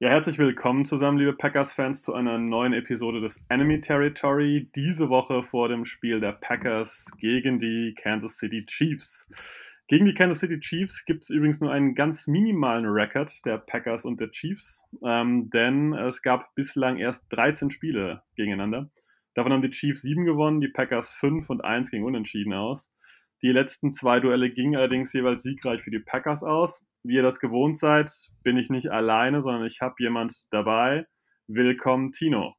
Ja, herzlich willkommen zusammen, liebe Packers-Fans, zu einer neuen Episode des Enemy Territory. Diese Woche vor dem Spiel der Packers gegen die Kansas City Chiefs. Gegen die Kansas City Chiefs gibt es übrigens nur einen ganz minimalen Rekord der Packers und der Chiefs, ähm, denn es gab bislang erst 13 Spiele gegeneinander. Davon haben die Chiefs 7 gewonnen, die Packers 5 und 1 gegen Unentschieden aus. Die letzten zwei Duelle gingen allerdings jeweils siegreich für die Packers aus. Wie ihr das gewohnt seid, bin ich nicht alleine, sondern ich habe jemand dabei. Willkommen, Tino.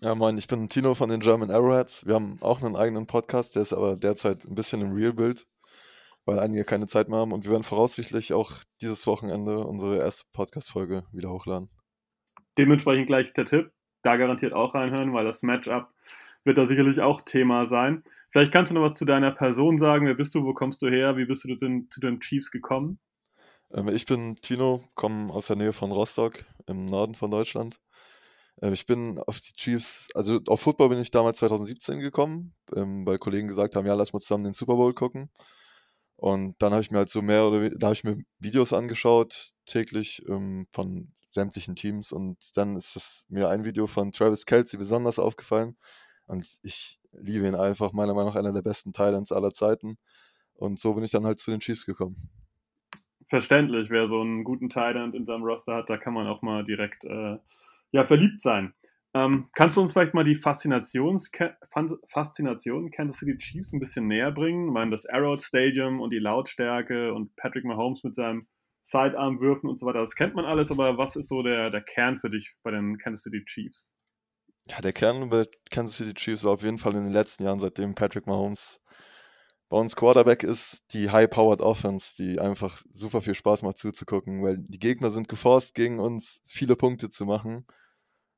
Ja, moin, ich bin Tino von den German Arrowheads. Wir haben auch einen eigenen Podcast, der ist aber derzeit ein bisschen im Real-Bild, weil einige keine Zeit mehr haben und wir werden voraussichtlich auch dieses Wochenende unsere erste Podcast-Folge wieder hochladen. Dementsprechend gleich der Tipp, da garantiert auch reinhören, weil das Matchup wird da sicherlich auch Thema sein. Vielleicht kannst du noch was zu deiner Person sagen. Wer bist du? Wo kommst du her? Wie bist du zu den, zu den Chiefs gekommen? Ähm, ich bin Tino, komme aus der Nähe von Rostock im Norden von Deutschland. Ähm, ich bin auf die Chiefs, also auf Football bin ich damals 2017 gekommen, ähm, weil Kollegen gesagt haben, ja, lass mal zusammen den Super Bowl gucken. Und dann habe ich mir halt so mehr oder da habe ich mir Videos angeschaut, täglich von sämtlichen Teams und dann ist mir ein Video von Travis Kelsey besonders aufgefallen und ich liebe ihn einfach, meiner Meinung nach einer der besten Thailands aller Zeiten. Und so bin ich dann halt zu den Chiefs gekommen. Verständlich, wer so einen guten Thailand in seinem Roster hat, da kann man auch mal direkt äh, ja, verliebt sein. Ähm, kannst du uns vielleicht mal die Faszination, Kansas City Chiefs ein bisschen näher bringen? Ich meine, das Arrowhead Stadium und die Lautstärke und Patrick Mahomes mit seinem Sidearm-Würfen und so weiter, das kennt man alles, aber was ist so der, der Kern für dich bei den Kansas City Chiefs? Ja, der Kern bei Kansas City Chiefs war auf jeden Fall in den letzten Jahren, seitdem Patrick Mahomes bei uns Quarterback ist, die High-Powered Offense, die einfach super viel Spaß macht zuzugucken, weil die Gegner sind geforst, gegen uns viele Punkte zu machen,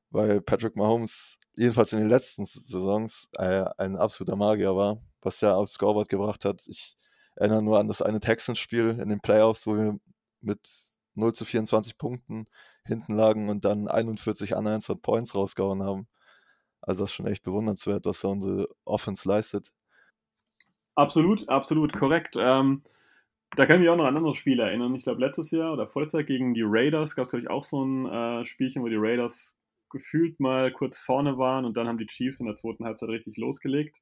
weil Patrick Mahomes jedenfalls in den letzten Saisons äh, ein absoluter Magier war, was er aufs Scoreboard gebracht hat. Ich erinnere nur an das eine Texans-Spiel in den Playoffs, wo wir mit 0 zu 24 Punkten hinten lagen und dann 41 unanswered Points rausgehauen haben. Also das ist schon echt bewundernswert, was da unsere Offense leistet. Absolut, absolut korrekt. Ähm, da kann ich mich auch noch an andere Spiele erinnern. Ich glaube, letztes Jahr oder Jahr gegen die Raiders gab es, glaube ich, auch so ein äh, Spielchen, wo die Raiders gefühlt mal kurz vorne waren und dann haben die Chiefs in der zweiten Halbzeit richtig losgelegt.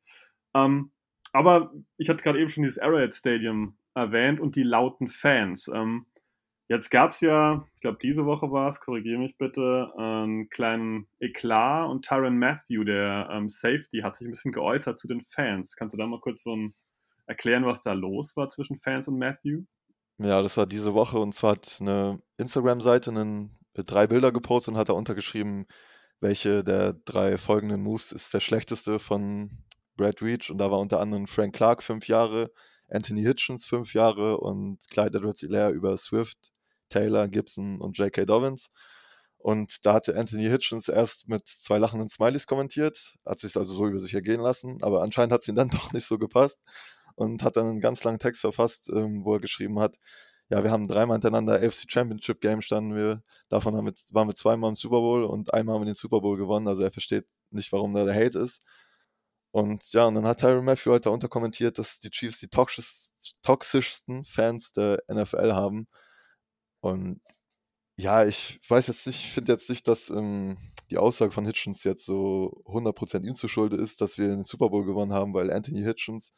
Ähm, aber ich hatte gerade eben schon dieses Arrowhead Stadium erwähnt und die lauten Fans. Ähm, Jetzt gab es ja, ich glaube, diese Woche war es, korrigiere mich bitte, einen kleinen Eklat und Tyron Matthew, der ähm, Safety, hat sich ein bisschen geäußert zu den Fans. Kannst du da mal kurz so ein, erklären, was da los war zwischen Fans und Matthew? Ja, das war diese Woche und zwar hat eine Instagram-Seite drei Bilder gepostet und hat da untergeschrieben, welche der drei folgenden Moves ist der schlechteste von Brad Reach und da war unter anderem Frank Clark fünf Jahre, Anthony Hitchens fünf Jahre und Clyde Edwards-Hilaire über Swift Taylor, Gibson und J.K. Dobbins. Und da hatte Anthony Hitchens erst mit zwei lachenden Smileys kommentiert, hat sich also so über sich ergehen lassen, aber anscheinend hat es ihm dann doch nicht so gepasst und hat dann einen ganz langen Text verfasst, ähm, wo er geschrieben hat, ja, wir haben dreimal hintereinander AFC Championship Game standen wir, davon haben wir, waren wir zweimal im Super Bowl und einmal haben wir den Super Bowl gewonnen, also er versteht nicht, warum da der Hate ist. Und ja, und dann hat Tyron Matthew heute unterkommentiert, dass die Chiefs die toxischsten Fans der NFL haben und ja, ich weiß jetzt nicht, ich finde jetzt nicht, dass ähm, die Aussage von Hitchens jetzt so 100% ihm zu Schulde ist, dass wir den Super Bowl gewonnen haben, weil Anthony Hitchens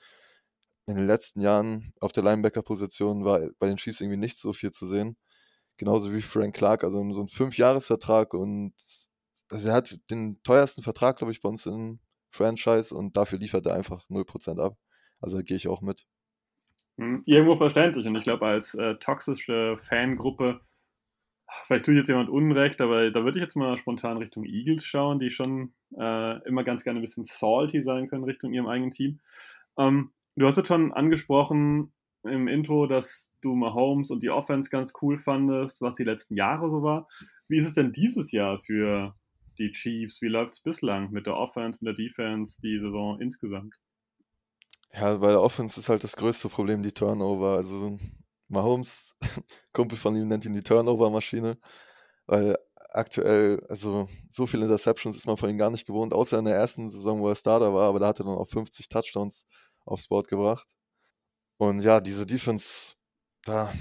in den letzten Jahren auf der Linebacker-Position war bei den Chiefs irgendwie nicht so viel zu sehen. Genauso wie Frank Clark, also so ein Fünfjahresvertrag und also er hat den teuersten Vertrag, glaube ich, bei uns in Franchise und dafür liefert er einfach 0% ab. Also da gehe ich auch mit. Hm, irgendwo verständlich. Und ich glaube, als äh, toxische Fangruppe, vielleicht tue ich jetzt jemand Unrecht, aber da würde ich jetzt mal spontan Richtung Eagles schauen, die schon äh, immer ganz gerne ein bisschen salty sein können Richtung ihrem eigenen Team. Ähm, du hast jetzt schon angesprochen im Intro, dass du Mahomes und die Offense ganz cool fandest, was die letzten Jahre so war. Wie ist es denn dieses Jahr für die Chiefs? Wie läuft es bislang mit der Offense, mit der Defense, die Saison insgesamt? Ja, bei der Offense ist halt das größte Problem die Turnover. Also Mahomes, Kumpel von ihm nennt ihn die Turnover-Maschine, weil aktuell, also so viele Interceptions ist man von ihm gar nicht gewohnt, außer in der ersten Saison, wo er Starter war, aber da hat er dann auch 50 Touchdowns aufs Board gebracht. Und ja, diese Defense, da,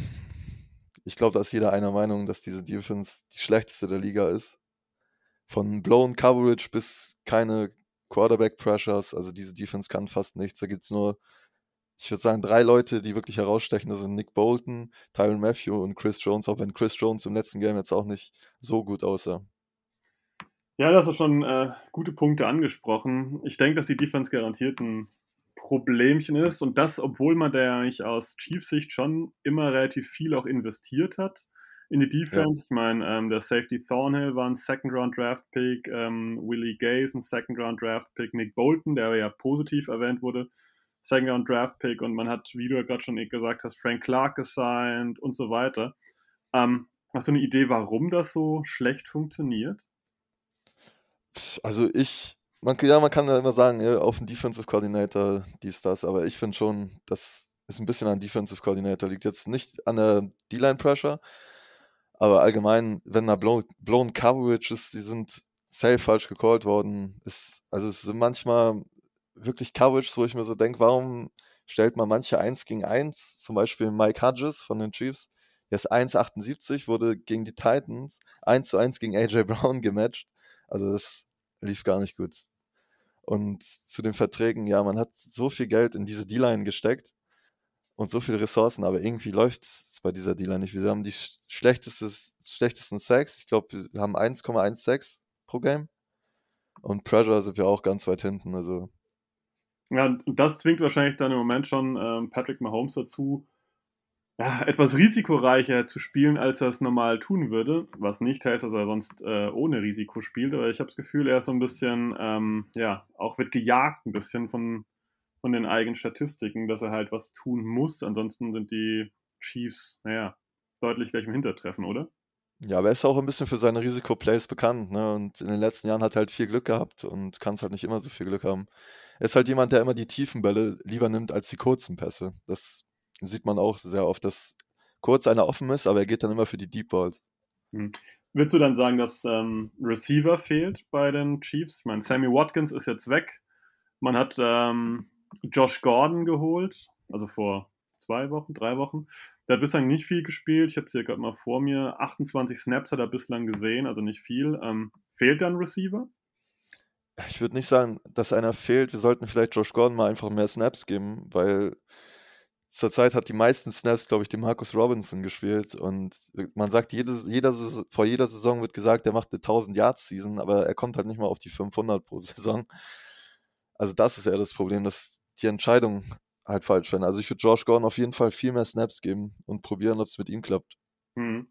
ich glaube, da ist jeder einer Meinung, dass diese Defense die schlechteste der Liga ist. Von blown Coverage bis keine Quarterback Pressures, also diese Defense kann fast nichts. Da gibt es nur, ich würde sagen, drei Leute, die wirklich herausstechen. Das sind Nick Bolton, Tyron Matthew und Chris Jones, auch wenn Chris Jones im letzten Game jetzt auch nicht so gut aussah. Ja, das ist schon äh, gute Punkte angesprochen. Ich denke, dass die Defense garantiert ein Problemchen ist und das, obwohl man da eigentlich aus Chiefs Sicht schon immer relativ viel auch investiert hat in die Defense. Ja. Ich meine, ähm, der Safety Thornhill war ein Second Round Draft Pick, ähm, Willie Gay ist ein Second Round Draft Pick, Nick Bolton, der ja positiv erwähnt wurde, Second Round Draft Pick und man hat, wie du ja gerade schon gesagt hast, Frank Clark gesigned und so weiter. Ähm, hast du eine Idee, warum das so schlecht funktioniert? Also ich man, ja, man kann ja immer sagen, ja, auf den Defensive Coordinator, dies, das, aber ich finde schon, dass es ein bisschen an Defensive Coordinator liegt. Jetzt nicht an der D-Line Pressure, aber allgemein, wenn da blown, blown Coverage ist, die sind safe falsch gecallt worden. Ist, also es sind manchmal wirklich Coverage, wo ich mir so denke, warum stellt man manche 1 gegen 1, zum Beispiel Mike Hodges von den Chiefs, der ist 1,78, wurde gegen die Titans 1 zu 1 gegen AJ Brown gematcht. Also das lief gar nicht gut. Und zu den Verträgen, ja, man hat so viel Geld in diese D-Line gesteckt und so viele Ressourcen, aber irgendwie läuft es bei dieser D-Line nicht. Wir haben die schlechteste, schlechtesten Sacks. Ich glaube, wir haben 1,16 pro Game. Und Pressure sind wir auch ganz weit hinten. Also. Ja, das zwingt wahrscheinlich dann im Moment schon ähm, Patrick Mahomes dazu, ja, etwas risikoreicher zu spielen, als er es normal tun würde. Was nicht heißt, dass er sonst äh, ohne Risiko spielt, aber ich habe das Gefühl, er ist so ein bisschen, ähm, ja, auch wird gejagt ein bisschen von, von den eigenen Statistiken, dass er halt was tun muss. Ansonsten sind die Chiefs, naja, deutlich gleich im Hintertreffen, oder? Ja, aber er ist auch ein bisschen für seine Risikoplays bekannt, ne? Und in den letzten Jahren hat er halt viel Glück gehabt und kann es halt nicht immer so viel Glück haben. Er ist halt jemand, der immer die tiefen Bälle lieber nimmt als die kurzen Pässe. Das sieht man auch sehr oft, dass kurz einer offen ist, aber er geht dann immer für die Deep Balls. Hm. Würdest du dann sagen, dass ähm, Receiver fehlt bei den Chiefs? Ich meine, Sammy Watkins ist jetzt weg. Man hat ähm, Josh Gordon geholt, also vor zwei Wochen, drei Wochen. Der hat bislang nicht viel gespielt. Ich habe es hier gerade mal vor mir. 28 Snaps hat er bislang gesehen, also nicht viel. Ähm, fehlt dann Receiver? Ich würde nicht sagen, dass einer fehlt. Wir sollten vielleicht Josh Gordon mal einfach mehr Snaps geben, weil zurzeit hat die meisten Snaps, glaube ich, dem Marcus Robinson gespielt. Und man sagt, jedes, jeder, vor jeder Saison wird gesagt, der macht eine 1000 Yards Season, aber er kommt halt nicht mal auf die 500 pro Saison. Also das ist eher das Problem, dass die Entscheidung halt falsch werden. Also ich würde Josh Gordon auf jeden Fall viel mehr Snaps geben und probieren, ob es mit ihm klappt. Hm.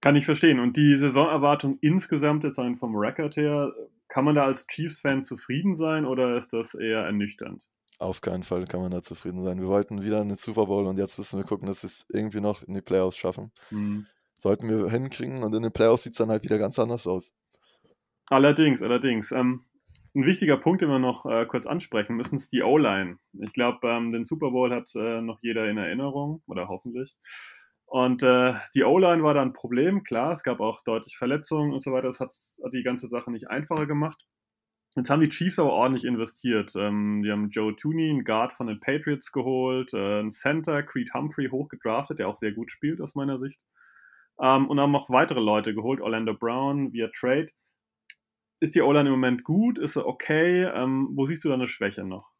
Kann ich verstehen. Und die Saisonerwartung insgesamt jetzt vom Record her, kann man da als Chiefs-Fan zufrieden sein oder ist das eher ernüchternd? Auf keinen Fall kann man da zufrieden sein. Wir wollten wieder in den Super Bowl und jetzt müssen wir gucken, dass wir es irgendwie noch in die Playoffs schaffen. Mhm. Sollten wir hinkriegen und in den Playoffs sieht es dann halt wieder ganz anders aus. Allerdings, allerdings. Ähm, ein wichtiger Punkt, den wir noch äh, kurz ansprechen müssen, ist die O-Line. Ich glaube, ähm, den Super Bowl hat äh, noch jeder in Erinnerung oder hoffentlich. Und äh, die O-Line war da ein Problem, klar, es gab auch deutlich Verletzungen und so weiter. Das hat, die ganze Sache nicht einfacher gemacht. Jetzt haben die Chiefs aber ordentlich investiert. Ähm, die haben Joe Tooney, einen Guard von den Patriots geholt, äh, einen Center, Creed Humphrey, hochgedraftet, der auch sehr gut spielt aus meiner Sicht. Ähm, und haben auch weitere Leute geholt, Orlando Brown via Trade. Ist die O-Line im Moment gut? Ist sie okay? Ähm, wo siehst du da eine Schwäche noch?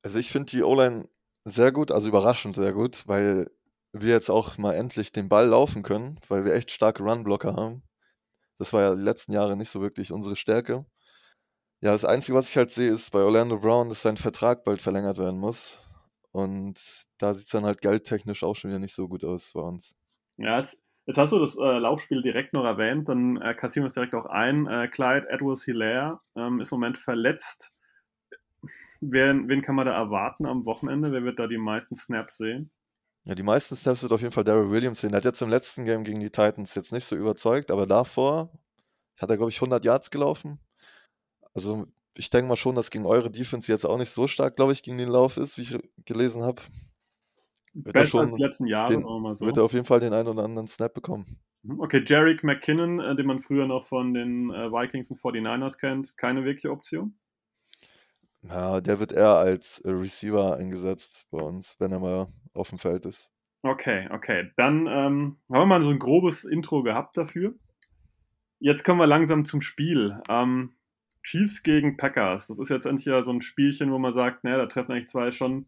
Also ich finde die O-Line sehr gut, also überraschend sehr gut, weil wir jetzt auch mal endlich den Ball laufen können, weil wir echt starke Run-Blocker haben. Das war ja die letzten Jahre nicht so wirklich unsere Stärke. Ja, das Einzige, was ich halt sehe, ist bei Orlando Brown, dass sein Vertrag bald verlängert werden muss. Und da sieht es dann halt geldtechnisch auch schon wieder nicht so gut aus bei uns. Ja, jetzt, jetzt hast du das äh, Laufspiel direkt noch erwähnt, dann äh, kassieren wir es direkt auch ein. Äh, Clyde Edwards Hilaire ähm, ist im Moment verletzt. Wen, wen kann man da erwarten am Wochenende? Wer wird da die meisten Snaps sehen? Ja, die meisten Snaps wird auf jeden Fall Daryl Williams sehen. Er hat jetzt im letzten Game gegen die Titans jetzt nicht so überzeugt, aber davor hat er, glaube ich, 100 Yards gelaufen. Also ich denke mal schon, dass gegen eure Defense jetzt auch nicht so stark, glaube ich, gegen den Lauf ist, wie ich gelesen habe. Besser als die letzten Jahre, den, so. Wird er auf jeden Fall den einen oder anderen Snap bekommen. Mhm, Okay, Jarek McKinnon, äh, den man früher noch von den äh, Vikings und 49ers kennt, keine wirkliche Option. Ja, der wird eher als äh, Receiver eingesetzt bei uns, wenn er mal auf dem Feld ist. Okay, okay. Dann ähm, haben wir mal so ein grobes Intro gehabt dafür. Jetzt kommen wir langsam zum Spiel. Ähm, Chiefs gegen Packers. Das ist jetzt endlich ja so ein Spielchen, wo man sagt, naja, da treffen eigentlich zwei schon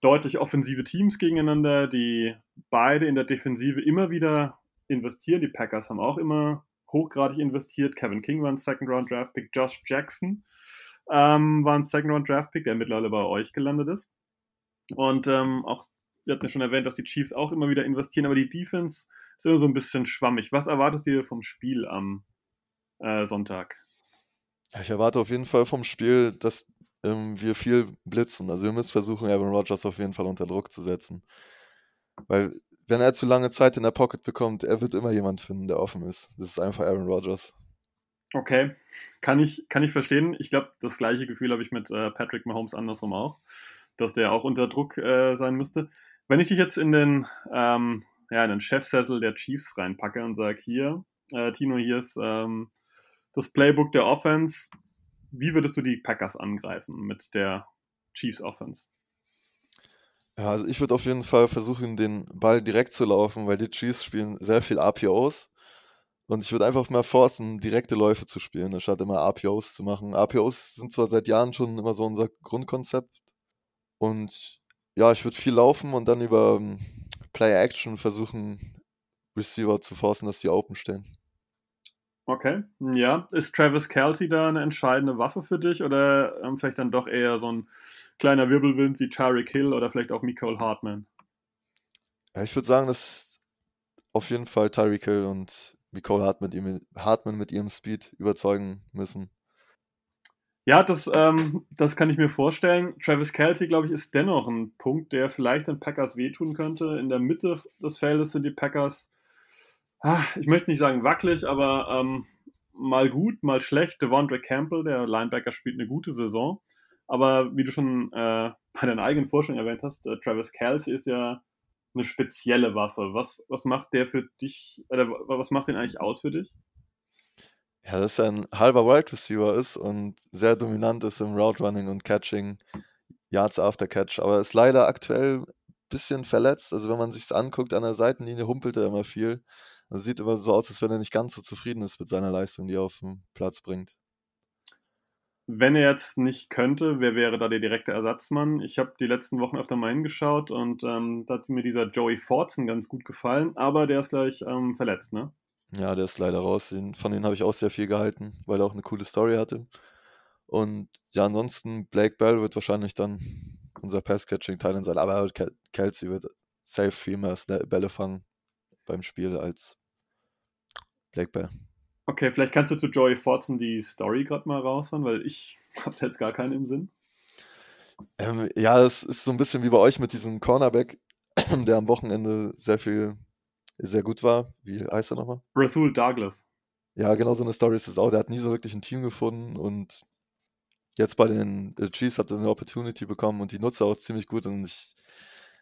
deutlich offensive Teams gegeneinander, die beide in der Defensive immer wieder investieren. Die Packers haben auch immer hochgradig investiert. Kevin King war ein Second-Round-Draft-Pick. Josh Jackson ähm, war ein Second-Round-Draft-Pick, der mittlerweile bei euch gelandet ist. Und ähm, auch, wir hatten ja schon erwähnt, dass die Chiefs auch immer wieder investieren, aber die Defense ist immer so ein bisschen schwammig. Was erwartest du vom Spiel am äh, Sonntag? Ich erwarte auf jeden Fall vom Spiel, dass ähm, wir viel blitzen. Also wir müssen versuchen, Aaron Rodgers auf jeden Fall unter Druck zu setzen. Weil wenn er zu lange Zeit in der Pocket bekommt, er wird immer jemand finden, der offen ist. Das ist einfach Aaron Rodgers. Okay, kann ich, kann ich verstehen. Ich glaube, das gleiche Gefühl habe ich mit äh, Patrick Mahomes andersrum auch, dass der auch unter Druck äh, sein müsste. Wenn ich dich jetzt in den, ähm, ja, den Chefsessel der Chiefs reinpacke und sage, hier, äh, Tino, hier ist ähm, das Playbook der Offense, wie würdest du die Packers angreifen mit der Chiefs Offense? Ja, also ich würde auf jeden Fall versuchen, den Ball direkt zu laufen, weil die Chiefs spielen sehr viel APOs. Und ich würde einfach mal forcen, direkte Läufe zu spielen, anstatt immer APOs zu machen. APOs sind zwar seit Jahren schon immer so unser Grundkonzept. Und ja, ich würde viel laufen und dann über um, Play Action versuchen, Receiver zu forcen, dass die open stehen. Okay, ja. Ist Travis Kelsey da eine entscheidende Waffe für dich oder ähm, vielleicht dann doch eher so ein kleiner Wirbelwind wie Tyreek Hill oder vielleicht auch Nicole Hartman? Ja, ich würde sagen, dass auf jeden Fall Tyreek Hill und Nicole Hartman Hartman mit ihrem Speed überzeugen müssen. Ja, das, ähm, das kann ich mir vorstellen. Travis Kelsey, glaube ich, ist dennoch ein Punkt, der vielleicht den Packers wehtun könnte. In der Mitte des Feldes sind die Packers Ah, ich möchte nicht sagen wackelig, aber ähm, mal gut, mal schlecht. Devondre Campbell, der Linebacker, spielt eine gute Saison. Aber wie du schon äh, bei deinen eigenen Forschungen erwähnt hast, äh, Travis Kelsey ist ja eine spezielle Waffe. Was, was macht der für dich, oder was macht den eigentlich aus für dich? Ja, dass er ein halber Wide Receiver ist und sehr dominant ist im Route Running und Catching, Yards after Catch, aber ist leider aktuell ein bisschen verletzt. Also wenn man sich anguckt, an der Seitenlinie humpelt er immer viel. Das sieht immer so aus, als wenn er nicht ganz so zufrieden ist mit seiner Leistung, die er auf den Platz bringt. Wenn er jetzt nicht könnte, wer wäre da der direkte Ersatzmann? Ich habe die letzten Wochen öfter mal hingeschaut und ähm, da hat mir dieser Joey Fortson ganz gut gefallen, aber der ist gleich ähm, verletzt, ne? Ja, der ist leider raus. Von denen habe ich auch sehr viel gehalten, weil er auch eine coole Story hatte. Und ja, ansonsten, Blake Bell wird wahrscheinlich dann unser Pass-Catching-Teil sein, aber Kelsey wird safe viel mehr Bälle fangen beim Spiel als Black Bell. Okay, vielleicht kannst du zu Joey Fortson die Story gerade mal raushauen, weil ich habe jetzt gar keinen im Sinn. Ähm, ja, es ist so ein bisschen wie bei euch mit diesem Cornerback, der am Wochenende sehr viel, sehr gut war. Wie heißt er nochmal? Rasul Douglas. Ja, genau so eine Story ist es auch. Der hat nie so wirklich ein Team gefunden und jetzt bei den äh, Chiefs hat er eine Opportunity bekommen und die nutzt er auch ziemlich gut und ich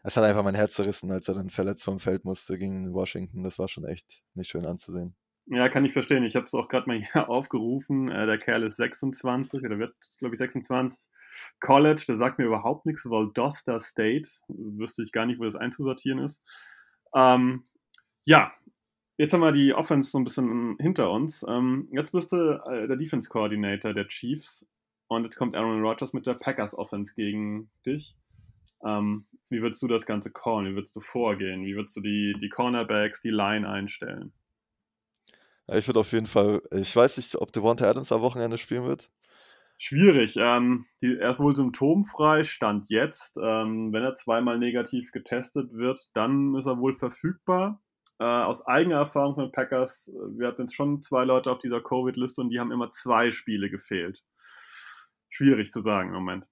es hat einfach mein Herz zerrissen, als er dann verletzt vom Feld musste gegen Washington. Das war schon echt nicht schön anzusehen. Ja, kann ich verstehen. Ich habe es auch gerade mal hier aufgerufen. Äh, der Kerl ist 26 oder wird, glaube ich, 26. College, der sagt mir überhaupt nichts. Valdosta State, wüsste ich gar nicht, wo das einzusortieren ist. Ähm, ja, jetzt haben wir die Offense so ein bisschen hinter uns. Ähm, jetzt bist du äh, der Defense Coordinator der Chiefs und jetzt kommt Aaron Rodgers mit der Packers Offense gegen dich. Ähm, wie würdest du das Ganze callen? Wie würdest du vorgehen? Wie würdest du die, die Cornerbacks, die Line einstellen? Ja, ich würde auf jeden Fall, ich weiß nicht, ob Devonta Adams am Wochenende spielen wird. Schwierig. Ähm, die, er ist wohl symptomfrei, stand jetzt. Ähm, wenn er zweimal negativ getestet wird, dann ist er wohl verfügbar. Äh, aus eigener Erfahrung von Packers, äh, wir hatten jetzt schon zwei Leute auf dieser Covid-Liste und die haben immer zwei Spiele gefehlt. Schwierig zu sagen im Moment.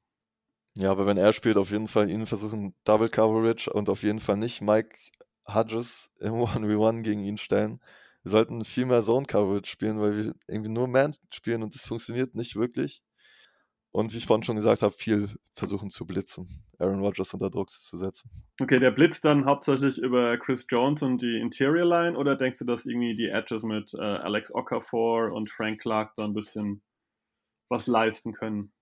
Ja, aber wenn er spielt, auf jeden Fall ihn versuchen Double Coverage und auf jeden Fall nicht Mike Hodges im 1v1 gegen ihn stellen. Wir sollten viel mehr Zone Coverage spielen, weil wir irgendwie nur Man spielen und das funktioniert nicht wirklich. Und wie ich vorhin schon gesagt habe, viel versuchen zu blitzen, Aaron Rodgers unter Druck zu setzen. Okay, der blitzt dann hauptsächlich über Chris Jones und die Interior Line oder denkst du, dass irgendwie die Edges mit äh, Alex Okafor und Frank Clark da ein bisschen was leisten können?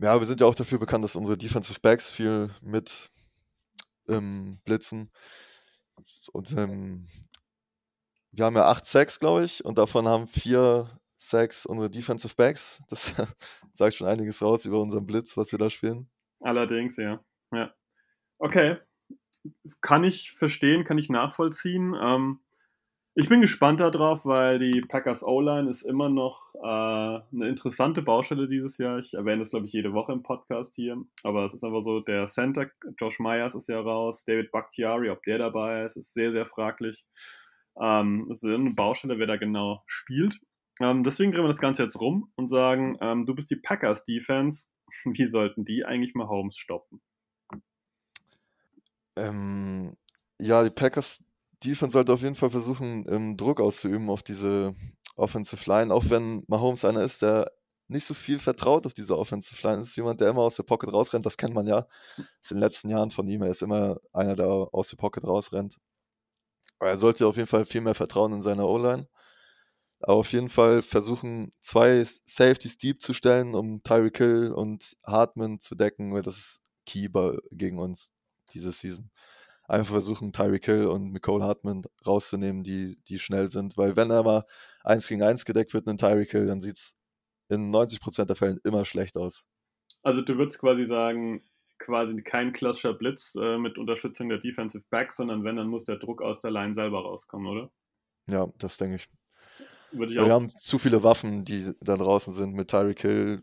Ja, wir sind ja auch dafür bekannt, dass unsere Defensive Backs viel mit ähm, blitzen. Und ähm, wir haben ja acht Sacks, glaube ich, und davon haben vier Sacks unsere Defensive Backs. Das sagt schon einiges raus über unseren Blitz, was wir da spielen. Allerdings, ja. ja. Okay. Kann ich verstehen, kann ich nachvollziehen. Ähm, ich bin gespannt darauf, weil die Packers O-Line ist immer noch äh, eine interessante Baustelle dieses Jahr. Ich erwähne das, glaube ich, jede Woche im Podcast hier. Aber es ist einfach so, der Center, Josh Myers ist ja raus, David Bakhtiari, ob der dabei ist, ist sehr, sehr fraglich. Ähm, es ist eine Baustelle, wer da genau spielt. Ähm, deswegen drehen wir das Ganze jetzt rum und sagen, ähm, du bist die Packers Defense. Wie sollten die eigentlich mal Holmes stoppen? Ähm, ja, die Packers Defense sollte auf jeden Fall versuchen, ähm, Druck auszuüben auf diese Offensive Line, auch wenn Mahomes einer ist, der nicht so viel vertraut auf diese Offensive Line. Das ist jemand, der immer aus der Pocket rausrennt, das kennt man ja. Das ist in den letzten Jahren von ihm. Er ist immer einer, der aus der Pocket rausrennt. Aber er sollte auf jeden Fall viel mehr Vertrauen in seine O-Line. Aber auf jeden Fall versuchen, zwei Safeties deep zu stellen, um Tyreek Hill und Hartman zu decken, weil das ist key gegen uns diese Season einfach versuchen, Tyreek Hill und Nicole Hartman rauszunehmen, die, die schnell sind. Weil wenn er mal eins gegen eins gedeckt wird, in Tyreek Hill, dann sieht es in 90% der Fällen immer schlecht aus. Also du würdest quasi sagen, quasi kein klassischer Blitz äh, mit Unterstützung der Defensive Back, sondern wenn, dann muss der Druck aus der Line selber rauskommen, oder? Ja, das denke ich. Ich wir haben zu viele Waffen, die da draußen sind mit Tyreek Hill,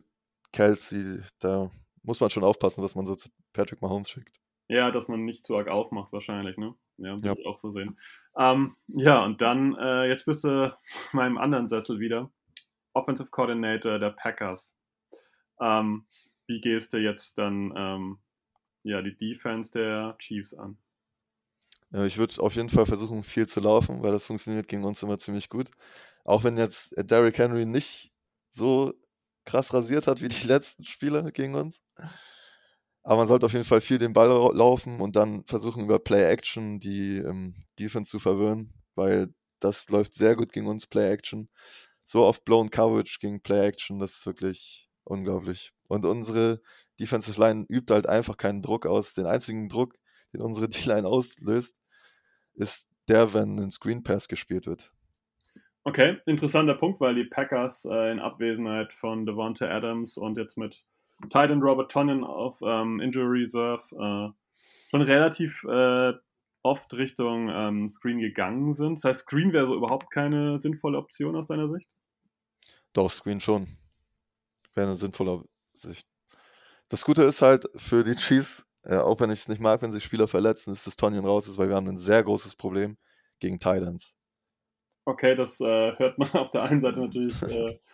Kelsey, da muss man schon aufpassen, was man so zu Patrick Mahomes schickt. Ja, dass man nicht zu arg aufmacht, wahrscheinlich, ne? Ja, würde ja. ich auch so sehen. Ähm, ja, und dann, äh, jetzt bist du in meinem anderen Sessel wieder. Offensive Coordinator der Packers. Ähm, wie gehst du jetzt dann ähm, ja, die Defense der Chiefs an? Ja, ich würde auf jeden Fall versuchen, viel zu laufen, weil das funktioniert gegen uns immer ziemlich gut. Auch wenn jetzt Derrick Henry nicht so krass rasiert hat wie die letzten Spiele gegen uns. Aber man sollte auf jeden Fall viel den Ball laufen und dann versuchen, über Play-Action die ähm, Defense zu verwirren, weil das läuft sehr gut gegen uns, Play-Action. So oft Blown Coverage gegen Play-Action, das ist wirklich unglaublich. Und unsere Defensive Line übt halt einfach keinen Druck aus. Den einzigen Druck, den unsere D-Line auslöst, ist der, wenn ein Screen Pass gespielt wird. Okay, interessanter Punkt, weil die Packers äh, in Abwesenheit von Devonta Adams und jetzt mit Titan Robert Tonyan auf ähm, Injury Reserve äh, schon relativ äh, oft Richtung ähm, Screen gegangen sind. Das heißt, Screen wäre so überhaupt keine sinnvolle Option aus deiner Sicht? Doch, Screen schon. Wäre eine sinnvolle Sicht. Das Gute ist halt für die Chiefs, äh, auch wenn ich es nicht mag, wenn sich Spieler verletzen, ist, dass Tonyan raus ist, weil wir haben ein sehr großes Problem gegen Titans. Okay, das äh, hört man auf der einen Seite natürlich äh,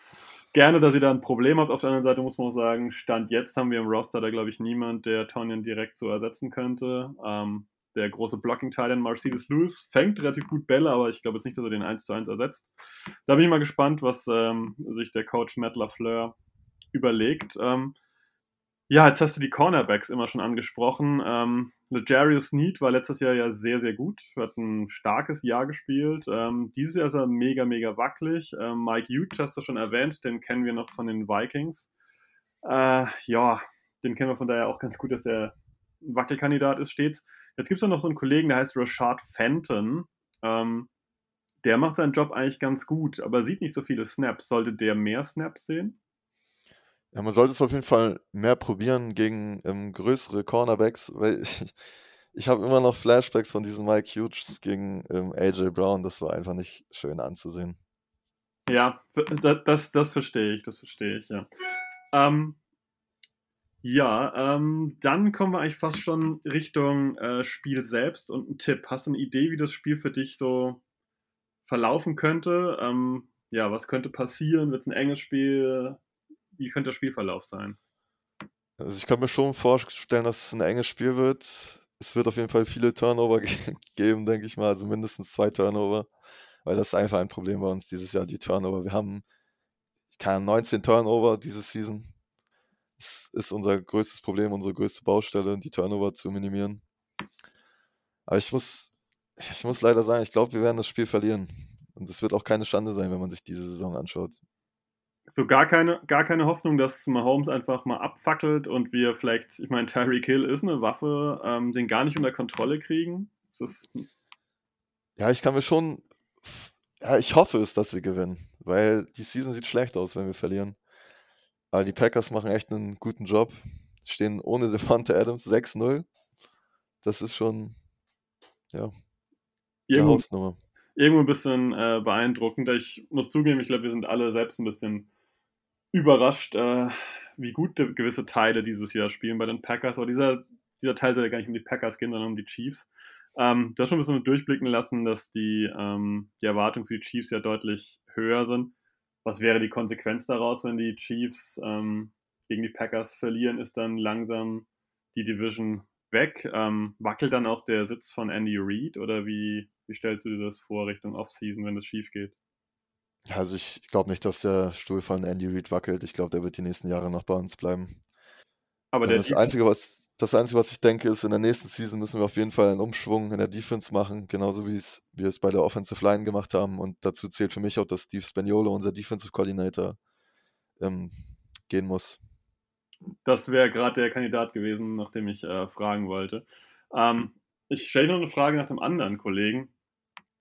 gerne, dass ihr da ein Problem habt. Auf der anderen Seite muss man auch sagen, Stand jetzt haben wir im Roster da, glaube ich, niemand, der Tonyan direkt so ersetzen könnte. Ähm, der große Blocking-Teil in Mercedes Lewis fängt relativ gut Bälle, aber ich glaube jetzt nicht, dass er den 1 zu 1 ersetzt. Da bin ich mal gespannt, was ähm, sich der Coach Matt LaFleur überlegt. Ähm, ja, jetzt hast du die Cornerbacks immer schon angesprochen. Ähm, Legarius Need war letztes Jahr ja sehr, sehr gut, hat ein starkes Jahr gespielt. Ähm, dieses Jahr ist er mega, mega wackelig. Ähm, Mike Hughes hast du schon erwähnt, den kennen wir noch von den Vikings. Äh, ja, den kennen wir von daher auch ganz gut, dass er ein Wackelkandidat ist stets. Jetzt gibt es noch so einen Kollegen, der heißt Rashad Fenton. Ähm, der macht seinen Job eigentlich ganz gut, aber sieht nicht so viele Snaps. Sollte der mehr Snaps sehen? Ja, man sollte es auf jeden Fall mehr probieren gegen ähm, größere Cornerbacks, weil ich, ich habe immer noch Flashbacks von diesem Mike Hughes gegen ähm, AJ Brown. Das war einfach nicht schön anzusehen. Ja, das, das, das verstehe ich, das verstehe ich, ja. Ähm, ja, ähm, dann kommen wir eigentlich fast schon Richtung äh, Spiel selbst und ein Tipp. Hast du eine Idee, wie das Spiel für dich so verlaufen könnte? Ähm, ja, was könnte passieren? Wird es ein enges Spiel? Wie könnte der Spielverlauf sein? Also ich kann mir schon vorstellen, dass es ein enges Spiel wird. Es wird auf jeden Fall viele Turnover geben, denke ich mal, also mindestens zwei Turnover, weil das ist einfach ein Problem bei uns dieses Jahr, die Turnover. Wir haben keine 19 Turnover diese Season. Das ist unser größtes Problem, unsere größte Baustelle, die Turnover zu minimieren. Aber ich muss, ich muss leider sagen, ich glaube, wir werden das Spiel verlieren. Und es wird auch keine Schande sein, wenn man sich diese Saison anschaut. So gar keine, gar keine Hoffnung, dass Mahomes einfach mal abfackelt und wir vielleicht, ich meine, Tyreek Hill ist eine Waffe, ähm, den gar nicht unter Kontrolle kriegen. ja, ich kann mir schon, ja, ich hoffe es, dass wir gewinnen, weil die Season sieht schlecht aus, wenn wir verlieren. Aber die Packers machen echt einen guten Job. Stehen ohne Devonta Adams 6-0. Das ist schon, ja, irgendwo, Hausnummer. Irgendwo ein bisschen äh, beeindruckend. Ich muss zugeben, ich glaube, wir sind alle selbst ein bisschen überrascht, äh, wie gut gewisse Teile dieses Jahr spielen bei den Packers. Aber dieser, dieser Teil soll ja gar nicht um die Packers gehen, sondern um die Chiefs. Ähm, das schon ein bisschen durchblicken lassen, dass die, ähm, die Erwartungen für die Chiefs ja deutlich höher sind. Was wäre die Konsequenz daraus, wenn die Chiefs ähm, gegen die Packers verlieren? Ist dann langsam die Division weg? Ähm, wackelt dann auch der Sitz von Andy Reid oder wie, wie stellst du dir das vor Richtung Offseason, wenn es schief geht? Also ich glaube nicht, dass der Stuhl von Andy Reid wackelt. Ich glaube, der wird die nächsten Jahre noch bei uns bleiben. Aber das Einzige, was das Einzige, was ich denke, ist, in der nächsten Season müssen wir auf jeden Fall einen Umschwung in der Defense machen, genauso wie es wir es bei der Offensive Line gemacht haben. Und dazu zählt für mich auch, dass Steve Spaniolo, unser Defensive Coordinator, ähm, gehen muss. Das wäre gerade der Kandidat gewesen, nach dem ich äh, fragen wollte. Ähm, ich stelle noch eine Frage nach dem anderen Kollegen.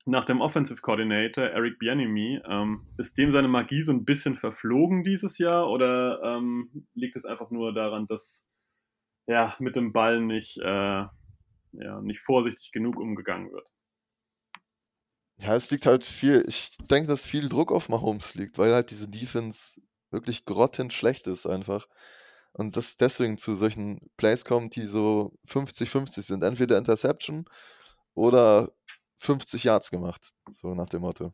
Nach dem Offensive Coordinator, Eric Bianimi, ähm, ist dem seine Magie so ein bisschen verflogen dieses Jahr oder ähm, liegt es einfach nur daran, dass ja, mit dem Ball nicht, äh, ja, nicht vorsichtig genug umgegangen wird? Ja, es liegt halt viel, ich denke, dass viel Druck auf Mahomes liegt, weil halt diese Defense wirklich grottenschlecht ist einfach. Und das deswegen zu solchen Plays kommt, die so 50-50 sind. Entweder Interception oder 50 Yards gemacht, so nach dem Motto.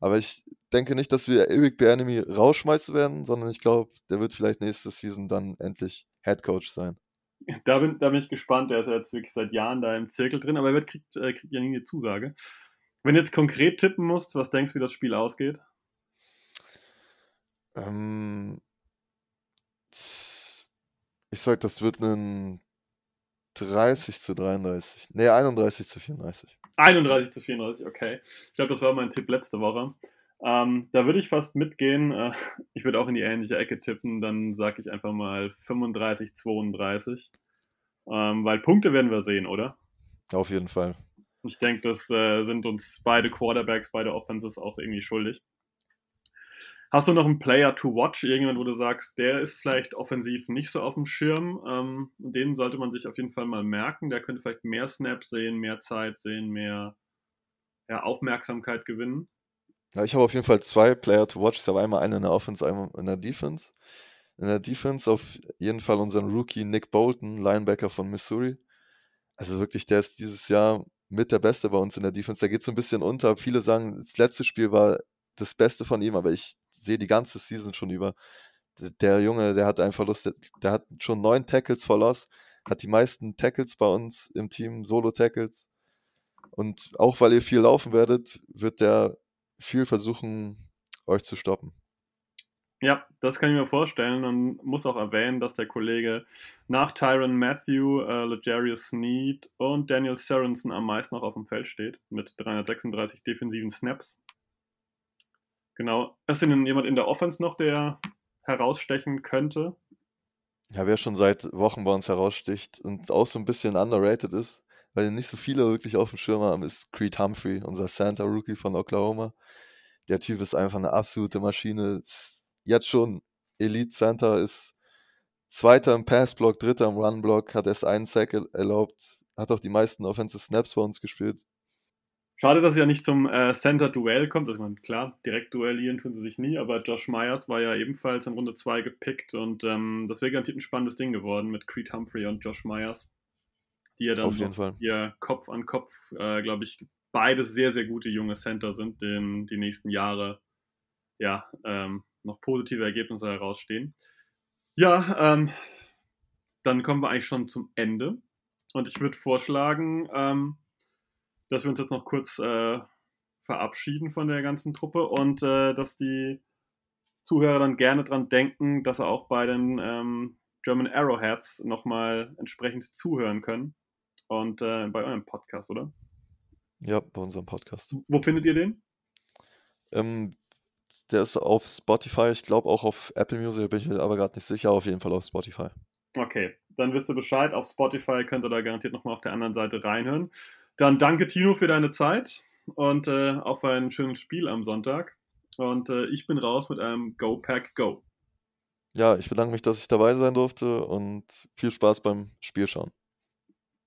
Aber ich denke nicht, dass wir Eric Bianemi rausschmeißen werden, sondern ich glaube, der wird vielleicht nächste Season dann endlich Head Coach sein. Da bin, da bin ich gespannt. Der ist ja jetzt wirklich seit Jahren da im Zirkel drin, aber er wird, kriegt, äh, kriegt ja nie eine Zusage. Wenn du jetzt konkret tippen musst, was denkst du, wie das Spiel ausgeht? Ähm, ich sag, das wird ein 30 zu 33. Nee, 31 zu 34. 31 zu 34, okay. Ich glaube, das war mein Tipp letzte Woche. Ähm, da würde ich fast mitgehen. Äh, ich würde auch in die ähnliche Ecke tippen. Dann sage ich einfach mal 35, 32. Ähm, weil Punkte werden wir sehen, oder? Auf jeden Fall. Ich denke, das äh, sind uns beide Quarterbacks, beide Offenses auch irgendwie schuldig. Hast du noch einen Player to watch, irgendjemand, wo du sagst, der ist vielleicht offensiv nicht so auf dem Schirm? Ähm, den sollte man sich auf jeden Fall mal merken. Der könnte vielleicht mehr Snaps sehen, mehr Zeit sehen, mehr ja, Aufmerksamkeit gewinnen. Ja, ich habe auf jeden Fall zwei Player to watch. Ich habe einmal einen in der Offense, einmal in der Defense. In der Defense auf jeden Fall unseren Rookie Nick Bolton, Linebacker von Missouri. Also wirklich, der ist dieses Jahr mit der Beste bei uns in der Defense. Der geht so ein bisschen unter. Viele sagen, das letzte Spiel war das Beste von ihm, aber ich sehe die ganze Season schon über. Der Junge, der hat einen Verlust, der hat schon neun Tackles verlost, hat die meisten Tackles bei uns im Team, Solo-Tackles. Und auch weil ihr viel laufen werdet, wird der viel versuchen, euch zu stoppen. Ja, das kann ich mir vorstellen und muss auch erwähnen, dass der Kollege nach Tyron Matthew, äh, Legarius Sneed und Daniel Sorensen am meisten noch auf dem Feld steht, mit 336 defensiven Snaps. Genau. Ist denn jemand in der Offense noch, der herausstechen könnte? Ja, wer schon seit Wochen bei uns heraussticht und auch so ein bisschen underrated ist, weil nicht so viele wirklich auf dem Schirm haben, ist Creed Humphrey, unser Santa Rookie von Oklahoma. Der Typ ist einfach eine absolute Maschine. Jetzt schon Elite Center, ist Zweiter im Passblock, Dritter im Runblock, hat erst einen Sack erlaubt, hat auch die meisten Offensive Snaps bei uns gespielt. Schade, dass es ja nicht zum äh, Center-Duell kommt. Also, man, klar, direkt duellieren tun sie sich nie, aber Josh Myers war ja ebenfalls in Runde 2 gepickt und ähm, das wäre garantiert ein spannendes Ding geworden mit Creed Humphrey und Josh Myers, die ja dann Fall. ihr Kopf an Kopf, äh, glaube ich, beides sehr, sehr gute junge Center sind, denen die nächsten Jahre ja ähm, noch positive Ergebnisse herausstehen. Ja, ähm, dann kommen wir eigentlich schon zum Ende. Und ich würde vorschlagen, ähm, dass wir uns jetzt noch kurz äh, verabschieden von der ganzen Truppe und äh, dass die Zuhörer dann gerne dran denken, dass sie auch bei den ähm, German Arrowheads nochmal entsprechend zuhören können. Und äh, bei eurem Podcast, oder? Ja, bei unserem Podcast. Wo findet ihr den? Ähm, der ist auf Spotify, ich glaube auch auf Apple Music, bin ich mir aber gerade nicht sicher, auf jeden Fall auf Spotify. Okay, dann wisst ihr Bescheid. Auf Spotify könnt ihr da garantiert nochmal auf der anderen Seite reinhören. Dann danke Tino für deine Zeit und äh, auf ein schönes Spiel am Sonntag. Und äh, ich bin raus mit einem Go Pack Go. Ja, ich bedanke mich, dass ich dabei sein durfte und viel Spaß beim Spielschauen.